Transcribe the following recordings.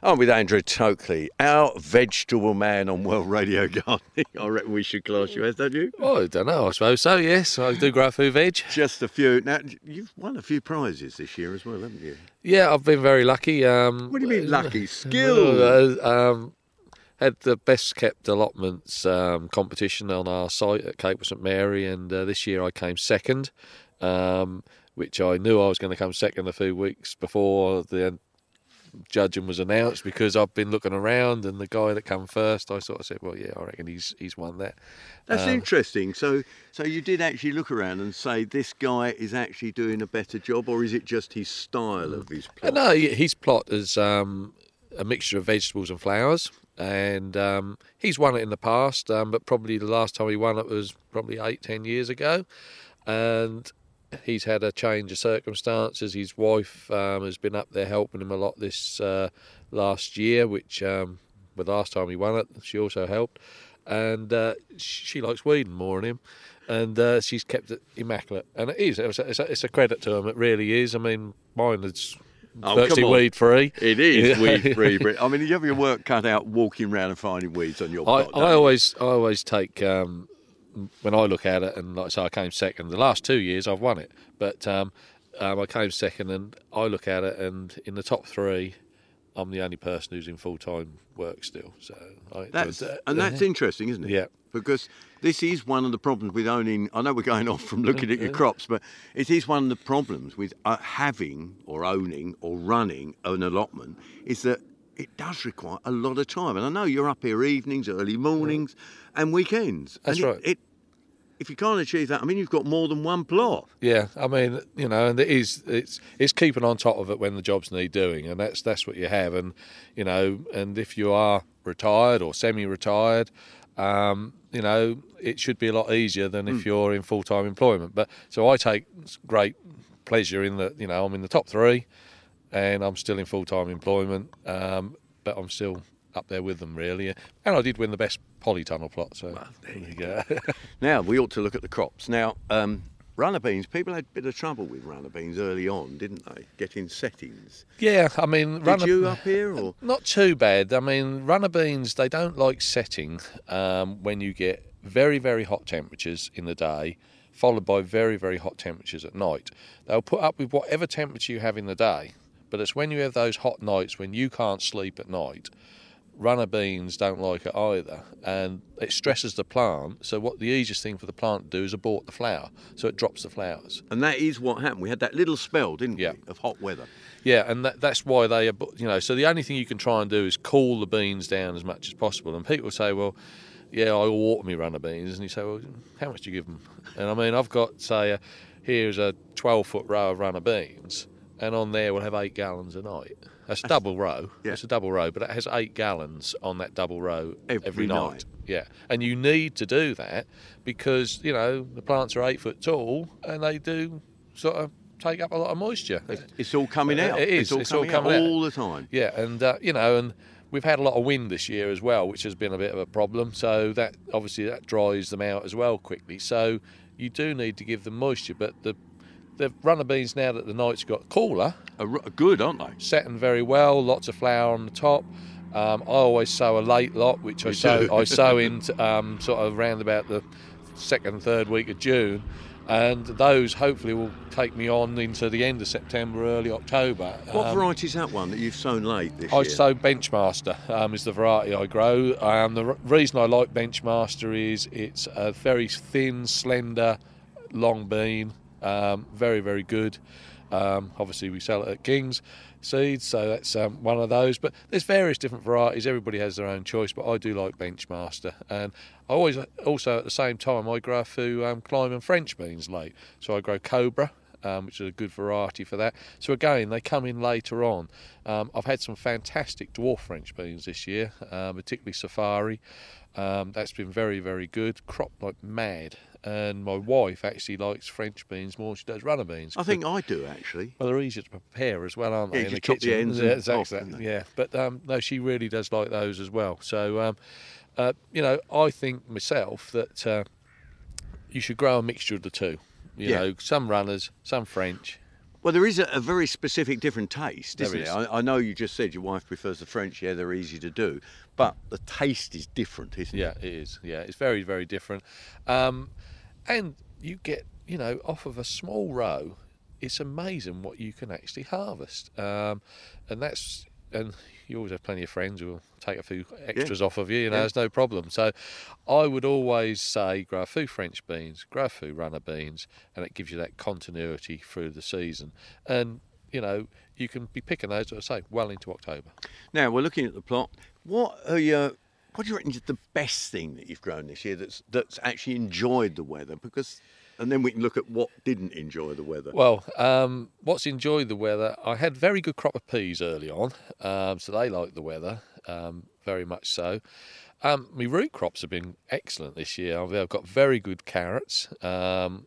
I'm with Andrew Tokely, our vegetable man on World Radio Gardening. I reckon we should class you as, don't you? I don't know. I suppose so. Yes, I do grow food veg. Just a few. Now, you've won a few prizes this year as well, haven't you? Yeah, I've been very lucky. Um, What do you mean lucky? Skill. Uh, um, had the best kept allotments um, competition on our site at Capel St Mary, and uh, this year I came second, um, which I knew I was going to come second a few weeks before the judging was announced because I've been looking around, and the guy that came first, I sort of said, "Well, yeah, I reckon he's he's won that." That's Um, interesting. So, so you did actually look around and say this guy is actually doing a better job, or is it just his style of his Uh, plot? No, his plot is um, a mixture of vegetables and flowers, and um, he's won it in the past, um, but probably the last time he won it was probably eight, ten years ago, and he's had a change of circumstances. His wife um, has been up there helping him a lot this uh, last year, which um, the last time he won it, she also helped, and uh, she likes weeding more than him. And uh, she's kept it immaculate, and it is. It's a, it's a- credit to him. It really is. I mean, mine is Oh, virtually weed free. It is weed free, I mean, you have your work cut out walking around and finding weeds on your I, plot. I always I always take um, when I look at it and like I say I came second. The last two years I've won it, but um, um, I came second and I look at it and in the top three, I'm the only person who's in full time work still. So I That's that. and that's interesting, isn't it? Yeah. Because this is one of the problems with owning. I know we're going off from looking at your crops, but it is one of the problems with uh, having or owning or running an allotment is that it does require a lot of time. And I know you're up here evenings, early mornings, and weekends. That's and it- right. It, if you can't achieve that, I mean, you've got more than one plot. Yeah, I mean, you know, and it is it's it's keeping on top of it when the jobs need doing, and that's that's what you have, and you know, and if you are retired or semi-retired, um, you know, it should be a lot easier than if you're in full-time employment. But so I take great pleasure in that, you know, I'm in the top three, and I'm still in full-time employment, um, but I'm still up there with them really, and I did win the best polytunnel plot. So there you go. Now we ought to look at the crops. Now, um, runner beans. People had a bit of trouble with runner beans early on, didn't they? Getting settings. yeah, I mean, Did runner- you up here or? Not too bad. I mean, runner beans, they don't like setting um, when you get very, very hot temperatures in the day, followed by very, very hot temperatures at night. They'll put up with whatever temperature you have in the day, but it's when you have those hot nights when you can't sleep at night. Runner beans don't like it either, and it stresses the plant. So, what the easiest thing for the plant to do is abort the flower, so it drops the flowers. And that is what happened. We had that little spell, didn't Yeah. we, of hot weather. Yeah, and that, that's why they, you know, so the only thing you can try and do is cool the beans down as much as possible. And people say, well, yeah, I water me runner beans, and you say, well, how much do you give them? And I mean, I've got say, uh, here's a 12 foot row of runner beans, and on there we'll have eight gallons a night. That's a double row. yeah. It's a double row, but it has eight gallons on that double row Every night. night. Yeah, and you need to do that because you know the plants are eight foot tall and they do sort of take up a lot of moisture. It's all coming out. is. It's all It's all coming, out coming out. all the time. Yeah, and uh, you know, and we've had a lot of wind this year as well, which has been a bit of a problem. So that obviously that dries them out as well quickly. So you do need to give them moisture, but the the runner beans now that the nights got cooler, Are good, aren't they? setting very well, lots of flower on the top. Um, I always sow a late lot, which I sow. I sow in um, sort of around about the second, third week of June, and those hopefully will take me on into the end of September, early October. What Um, variety is that one that you've sown late this I year? sow Benchmaster um, is the variety I grow. Um, the r- reason I like Benchmaster is it's a very thin, slender, long bean, um, very very good. Um, obviously, we sell it at King's Seeds, so that's um, one of those. But there's various different varieties. Everybody has their own choice, but I do like Benchmaster. And I always also at the same time I grow a few um, climbing French beans late. So I grow Cobra, um, which is a good variety for that. So again, they come in later on. Um, I've had some fantastic dwarf French beans this year, um, particularly Safari. Um, that's been very, very good. Cropped like mad. And my wife actually likes French beans more than she does runner beans. I think I do actually. Well, they're easier to prepare as well, aren't they? you in the chop the kitchen. ends yeah, exactly. off, yeah, but um, no, she really does like those as well. So, um, uh, you know, I think myself that uh, you should grow a mixture of the two. You Yeah. know, some runners, some French, Well, there is a, a very specific different taste, There isn't is. it? I, I know you just said your wife prefers the French. Yeah, they're easy to do, but the taste is different, isn't Yeah, it? Yeah, it is. Yeah, it's very, very different. Um, and you get, you know, off of a small row, it's amazing what you can actually harvest. Um, and that's, and you always have plenty of friends who will take a few extras off of you, you know, Yeah. there's no problem. So I would always say grow a few French beans, grow a few runner beans, and it gives you that continuity through the season. And, you know, you can be picking those, as I say, well into October. Now we're looking at the plot. What are your what do you reckon is the best thing that you've grown this year that's that's actually enjoyed the weather? Because and then we can look at what didn't enjoy the weather. Well, um, what's enjoyed the weather? I had very good crop of peas early on, um, so they like the weather um, very much so. Um, my root crops have been excellent this year. I've, got very good carrots. Um,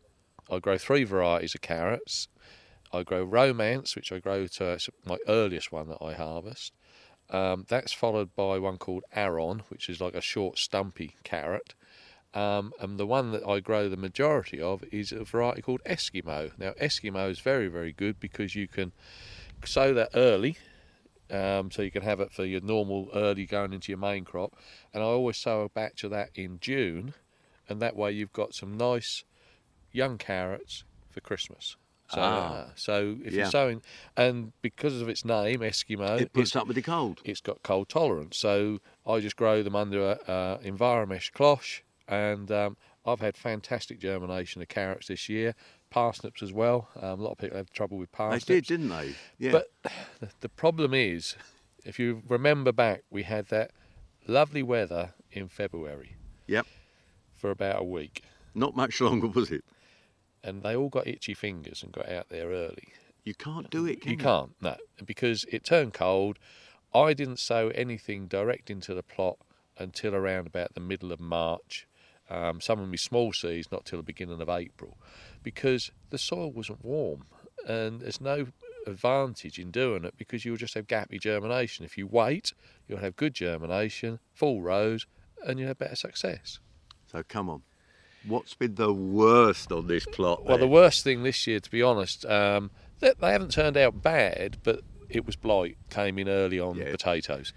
I grow three varieties of carrots. I grow romance, which I grow to my earliest one that I harvest. Um, that's followed by one called Aron, which is like a short, stumpy carrot. Um, and the one that I grow the majority of is a variety called Eskimo. Now, Eskimo is very, very good because you can sow that early, um, so you can have it for your normal early going into your main crop. And I always sow a batch of that in June, and that way you've got some nice young carrots for Christmas. So, Ah. uh, so if Yeah. you're sowing, and because of its name, Eskimo, it it's puts up with the cold. it's got cold tolerance. So I just grow them under a, a Enviromesh cloche, and um, I've had fantastic germination of carrots this year. Parsnips as well. Um, a lot of people have trouble with parsnips. They did, didn't they? Yeah. But the- the problem is, if you remember back, we had that lovely weather in February yep. for about a week, Not much longer was it? and they all got itchy fingers and got out there early. You can't do it, can you you? can't, no, because it turned cold. I didn't sow anything direct into the plot until around about the middle of March. Um, some of my small seeds not till the beginning of April, because the soil wasn't warm, and there's no advantage in doing it because you'll just have gappy germination. If you wait, you'll have good germination, full rows, and you'll have better success. So come on. What's been the worst on this plot? Well, the worst thing this year, to be honest, um, they, they haven't turned out bad, but it was blight came in early on Yeah. potatoes.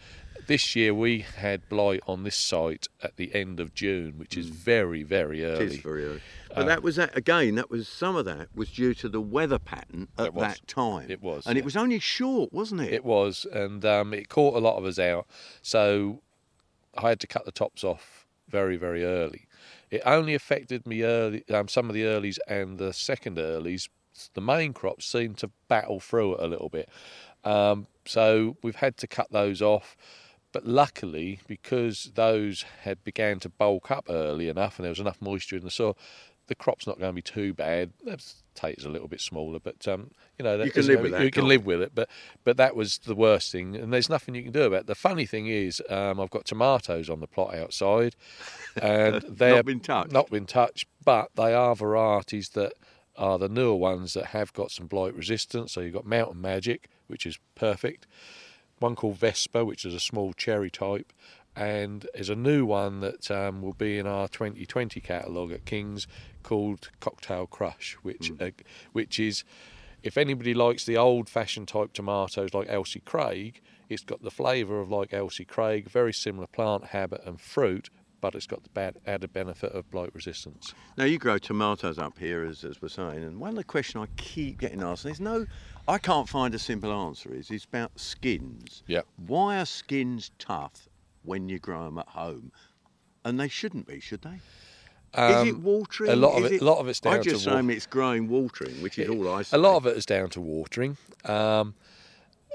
This year we had blight on this site at the end of June, which is very, very Mm. Early. is very early. But Uh, that was that again. That was some of that was due to the weather pattern at that time. It was, and yeah. it was only short, wasn't it? It was, and um, it caught a lot of us out. So I had to cut the tops off very, very early. It only affected me early, um, some of the earlies and the second earlies. The main crops seemed to battle through it a little bit. Um, so we've had to cut those off. But luckily, because those had began to bulk up early enough and there was enough moisture in the soil, the crop's not going to be too bad. The potatoes a little bit smaller, but um, you know that You can live with that, You can live with it, but but that was the worst thing, and there's nothing you can do about it. The funny thing is, um, I've got tomatoes on the plot outside, and they're been touched. Not been touched, but they are varieties that are the newer ones that have got some blight resistance. So you've got Mountain Magic, which is perfect. One called Vespa, which is a small cherry type, and there's a new one that um, will be in our 2020 catalogue at King's called Cocktail Crush, which uh, which is if anybody likes the old-fashioned type tomatoes like Ailsa Craig, it's got the flavour of like Ailsa Craig, very similar plant habit and fruit, but it's got the bad added benefit of blight resistance. Now you grow tomatoes up here, as, as we're saying, and one of the questions I keep getting asked, there's no, I can't find a simple answer. Is it's about skins. Yep. Why are skins tough when you grow them at home? And they shouldn't be, should they? is it Um, watering? a lot of Is it- a lot of it's down to watering. I just assume it's growing watering, which is all I say. A lot of it is down to watering. Um,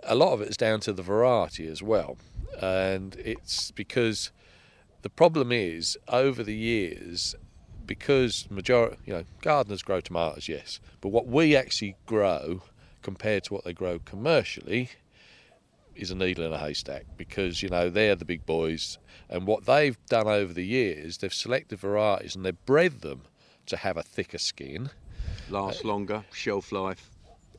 a lot of it is down to the variety as well, and it's because the problem is over the years because majority you know gardeners grow tomatoes yes but what we actually grow compared to what they grow commercially is a needle in a haystack because you know they're the big boys and what they've done over the years they've selected varieties and they've bred them to have a thicker skin Last longer, shelf life,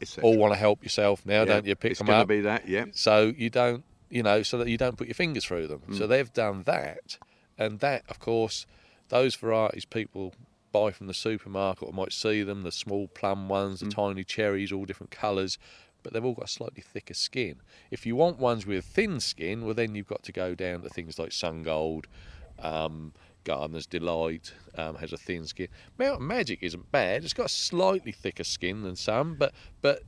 etc. all want to help yourself now Yeah, don't you pick it's them up be that, yeah. so you don't you know so that you don't put your fingers through them Mm. so they've done that and that of course those varieties people buy from the supermarket or might see them, the small plum ones, the Mm. tiny cherries, all different colours, but they've all got a slightly thicker skin. If you want ones with thin skin, well, then you've got to go down to things like Sun Gold, um, Gardener's Delight um, has a thin skin. Mountain Magic isn't bad. It's got a slightly thicker skin than some, but but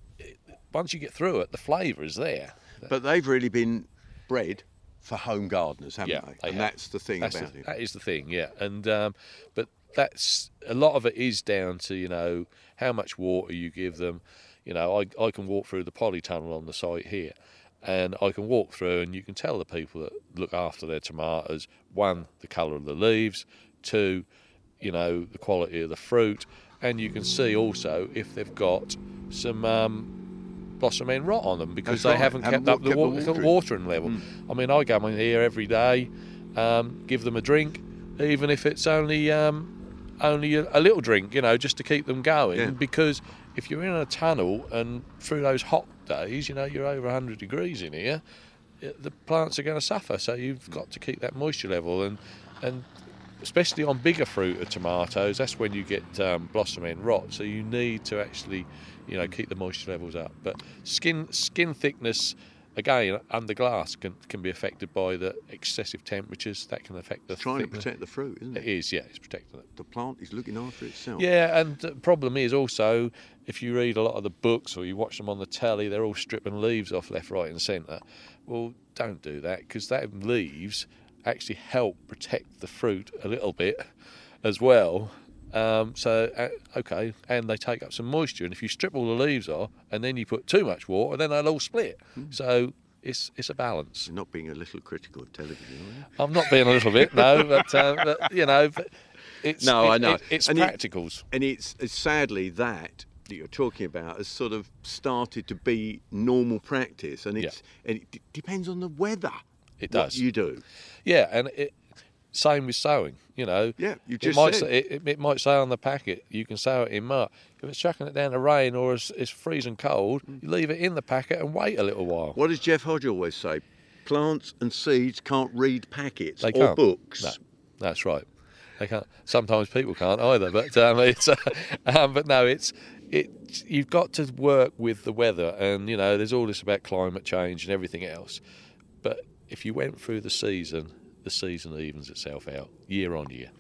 once you get through it, the flavour is there. But they've really been bred for home gardeners, haven't Yeah, they? they and have. that's the thing That's about the, it. That is the thing, yeah. And um, but that's a lot of it is down to you know how much water you give them. You know, I I can walk through the polytunnel on the site here, and I can walk through, and you can tell the people that look after their tomatoes one the colour of the leaves, two, you know the quality of the fruit, and you can see also if they've got some. Um, Blossom end rot on them because That's they right. haven't, Haven't kept up the, kept wa- the the watering. watering level. Mm. I mean, I go in here every day, um, give them a drink, even if it's only um, only a, a little drink, you know, just to keep them going. Yeah. Because if you're in a tunnel and through those hot days, you know, you're over 100 degrees in here, the plants are going to suffer. So you've got to keep that moisture level and and especially on bigger fruit of tomatoes, that's when you get um, blossom end rot. So you need to actually, you know, keep the moisture levels up. But skin skin thickness, again, under glass can can be affected by the excessive temperatures. That can affect the It's Trying to protect the fruit, isn't It it? is, yeah, it's protecting it. The plant is looking after itself. Yeah, and the problem is also if you read a lot of the books or you watch them on the telly, they're all stripping leaves off left, right, and centre. Well, don't do that because that leaves actually help protect the fruit a little bit as well. Um, so uh, okay, and they take up some moisture. And if you strip all the leaves off and then you put too much water, then they'll all split. So it's it's a balance. You're not being a little critical of television, are you? I'm not being a little bit no, but, uh, but you know, but it's No, it- I know. it- it's And you- practicals. And it's, it's sadly that that you're talking about has sort of started to be normal practice, and Yeah. it's and it d- depends on the weather. It what does. you do. Yeah, and it, same with sowing. You know, Yeah, you it just might say, it, it might say on the packet you can sow it in March. If it's chucking it down to rain or it's, it's freezing cold, Mm. you leave it in the packet and wait a little while. What does Geoff Hodge always say? Plants and seeds can't read packets They or can't. books. No, that's right. They can't. Sometimes people can't either. But um, it's uh, um, but no, it's it. You've got to work with the weather, and you know, there's all this about climate change and everything else. But if you went through the season, the season evens itself out year on year.